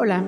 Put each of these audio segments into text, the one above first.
Hola,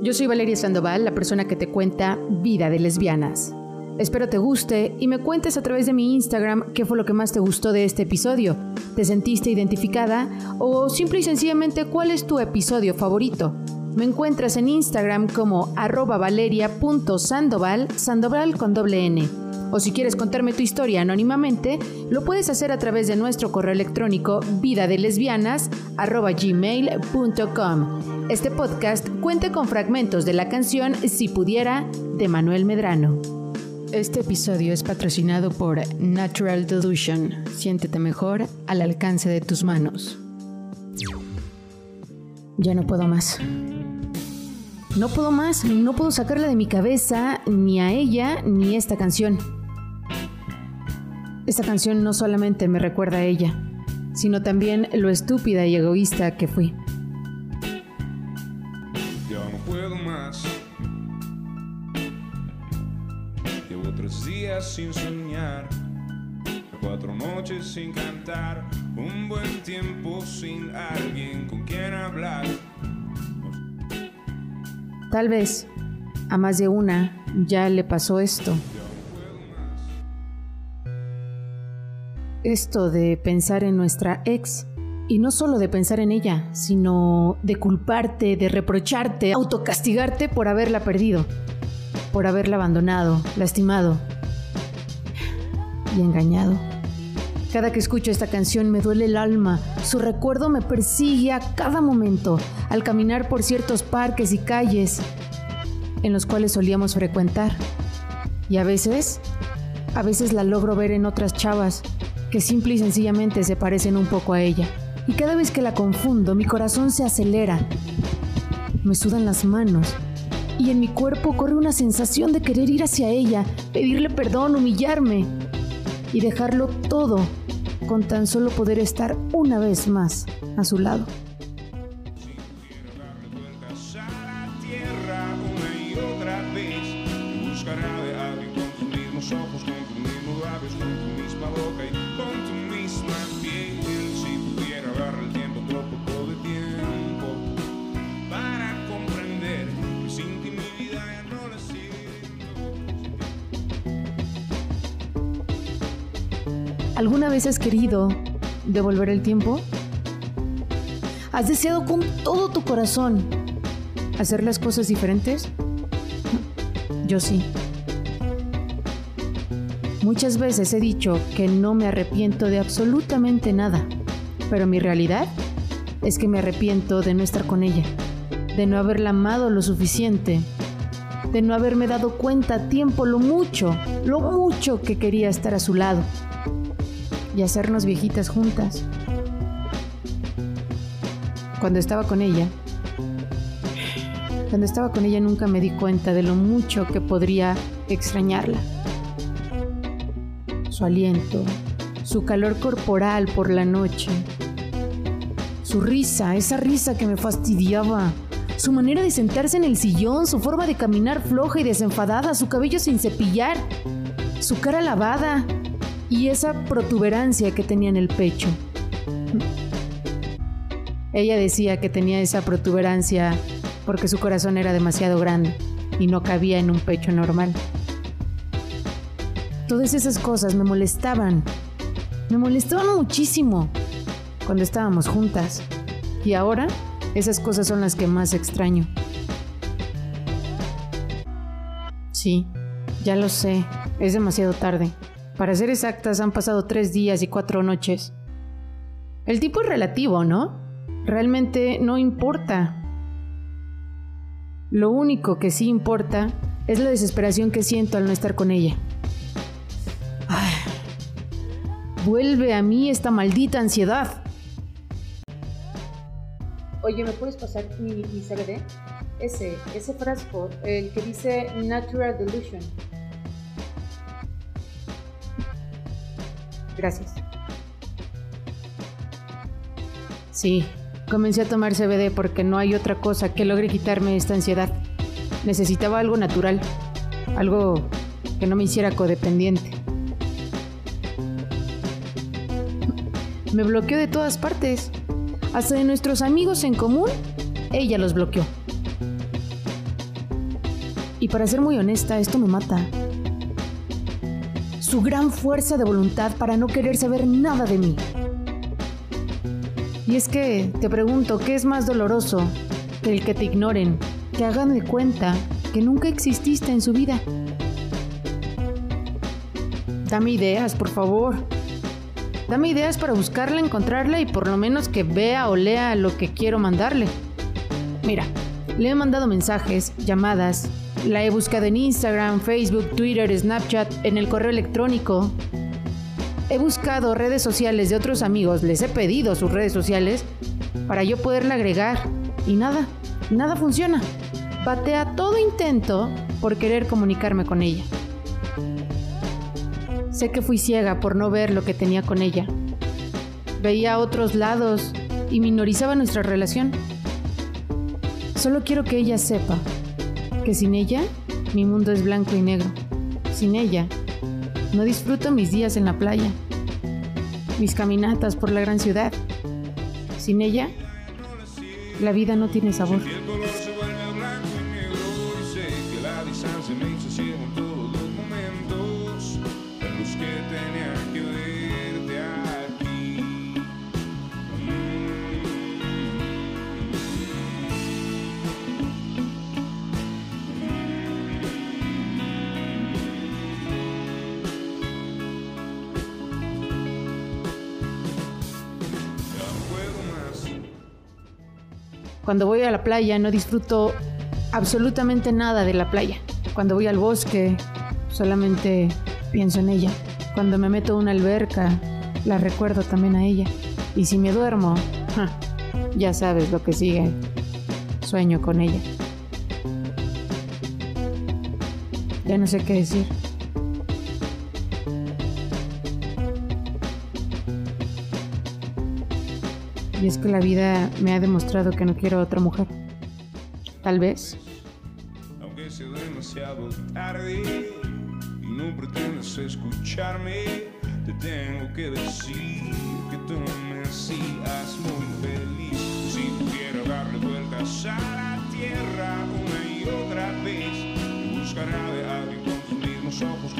yo soy Valeria Sandoval, la persona que te cuenta Vida de Lesbianas. Espero te guste y me cuentes a través de mi Instagram qué fue lo que más te gustó de este episodio. ¿Te sentiste identificada? O simple y sencillamente cuál es tu episodio favorito. Me encuentras en Instagram como arroba valeria.sandoval, sandoval con doble N. O si quieres contarme tu historia anónimamente, lo puedes hacer a través de nuestro correo electrónico vidadelesbianas.gmail.com. Este podcast cuenta con fragmentos de la canción Si pudiera de Manuel Medrano. Este episodio es patrocinado por Natural Delusion. Siéntete mejor al alcance de tus manos. Ya no puedo más. No puedo más, no puedo sacarla de mi cabeza, ni a ella, ni esta canción. Esta canción no solamente me recuerda a ella, sino también lo estúpida y egoísta que fui. Llevo tres días sin soñar, cuatro noches sin cantar, un buen tiempo sin alguien con quien hablar. Tal vez a más de una ya le pasó esto. Esto de pensar en nuestra ex. Y no solo de pensar en ella, sino de culparte, de reprocharte, autocastigarte por haberla perdido, por haberla abandonado, lastimado y engañado. Cada que escucho esta canción me duele el alma. Su recuerdo me persigue a cada momento al caminar por ciertos parques y calles en los cuales solíamos frecuentar. Y a veces, a veces la logro ver en otras chavas que simple y sencillamente se parecen un poco a ella. Y cada vez que la confundo, mi corazón se acelera. Me sudan las manos y en mi cuerpo corre una sensación de querer ir hacia ella, pedirle perdón, humillarme y dejarlo todo con tan solo poder estar una vez más a su lado. ¿Alguna vez has querido devolver el tiempo? ¿Has deseado con todo tu corazón hacer las cosas diferentes? Yo sí. Muchas veces he dicho que no me arrepiento de absolutamente nada, pero mi realidad es que me arrepiento de no estar con ella, de no haberla amado lo suficiente, de no haberme dado cuenta a tiempo lo mucho, lo mucho que quería estar a su lado y hacernos viejitas juntas. Cuando estaba con ella, cuando estaba con ella nunca me di cuenta de lo mucho que podría extrañarla. Su aliento, su calor corporal por la noche, su risa, esa risa que me fastidiaba, su manera de sentarse en el sillón, su forma de caminar floja y desenfadada, su cabello sin cepillar, su cara lavada y esa protuberancia que tenía en el pecho. Ella decía que tenía esa protuberancia porque su corazón era demasiado grande y no cabía en un pecho normal. Todas esas cosas me molestaban. Me molestaban muchísimo cuando estábamos juntas. Y ahora esas cosas son las que más extraño. Sí, ya lo sé, es demasiado tarde. Para ser exactas, han pasado tres días y cuatro noches. El tipo es relativo, ¿no? Realmente no importa. Lo único que sí importa es la desesperación que siento al no estar con ella. Ay, vuelve a mí esta maldita ansiedad. Oye, ¿me puedes pasar mi, mi CBD? Ese, ese frasco, el que dice Natural Delusion. Gracias. Sí, comencé a tomar CBD porque no hay otra cosa que logre quitarme esta ansiedad. Necesitaba algo natural, algo que no me hiciera codependiente. Me bloqueó de todas partes, hasta de nuestros amigos en común, ella los bloqueó. Y para ser muy honesta, esto me mata. Su gran fuerza de voluntad para no querer saber nada de mí. Y es que te pregunto, ¿qué es más doloroso? El que te ignoren, que hagan de cuenta que nunca exististe en su vida. Dame ideas, por favor. Dame ideas para buscarla, encontrarla y por lo menos que vea o lea lo que quiero mandarle. Mira, le he mandado mensajes, llamadas, la he buscado en Instagram, Facebook, Twitter, Snapchat, en el correo electrónico. He buscado redes sociales de otros amigos, les he pedido sus redes sociales para yo poderla agregar y nada, nada funciona. Batea todo intento por querer comunicarme con ella. Sé que fui ciega por no ver lo que tenía con ella. Veía otros lados y minorizaba nuestra relación. Solo quiero que ella sepa que sin ella mi mundo es blanco y negro. Sin ella no disfruto mis días en la playa, mis caminatas por la gran ciudad. Sin ella la vida no tiene sabor. Cuando voy a la playa no disfruto absolutamente nada de la playa. Cuando voy al bosque solamente pienso en ella. Cuando me meto a una alberca la recuerdo también a ella. Y si me duermo, ya sabes lo que sigue. Sueño con ella. Ya no sé qué decir. Y es que la vida me ha demostrado que no quiero a otra mujer. Tal vez. aunque sea demasiado tarde y no pretendas escucharme, te tengo que decir que tú me hacías muy feliz. Si pudiera darle vueltas a la tierra una y otra vez, buscar a alguien con tus mismos ojos,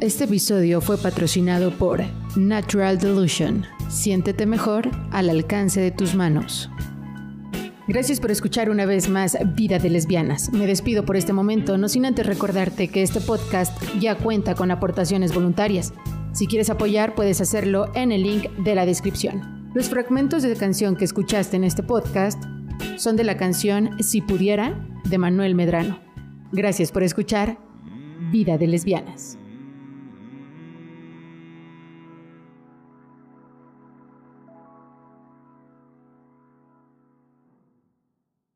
Este episodio fue patrocinado por Natural Delusion. Siéntete mejor al alcance de tus manos. Gracias por escuchar una vez más Vida de Lesbianas. Me despido por este momento, no sin antes recordarte que este podcast ya cuenta con aportaciones voluntarias. Si quieres apoyar, puedes hacerlo en el link de la descripción. Los fragmentos de canción que escuchaste en este podcast son de la canción Si pudiera de Manuel Medrano. Gracias por escuchar Vida de Lesbianas.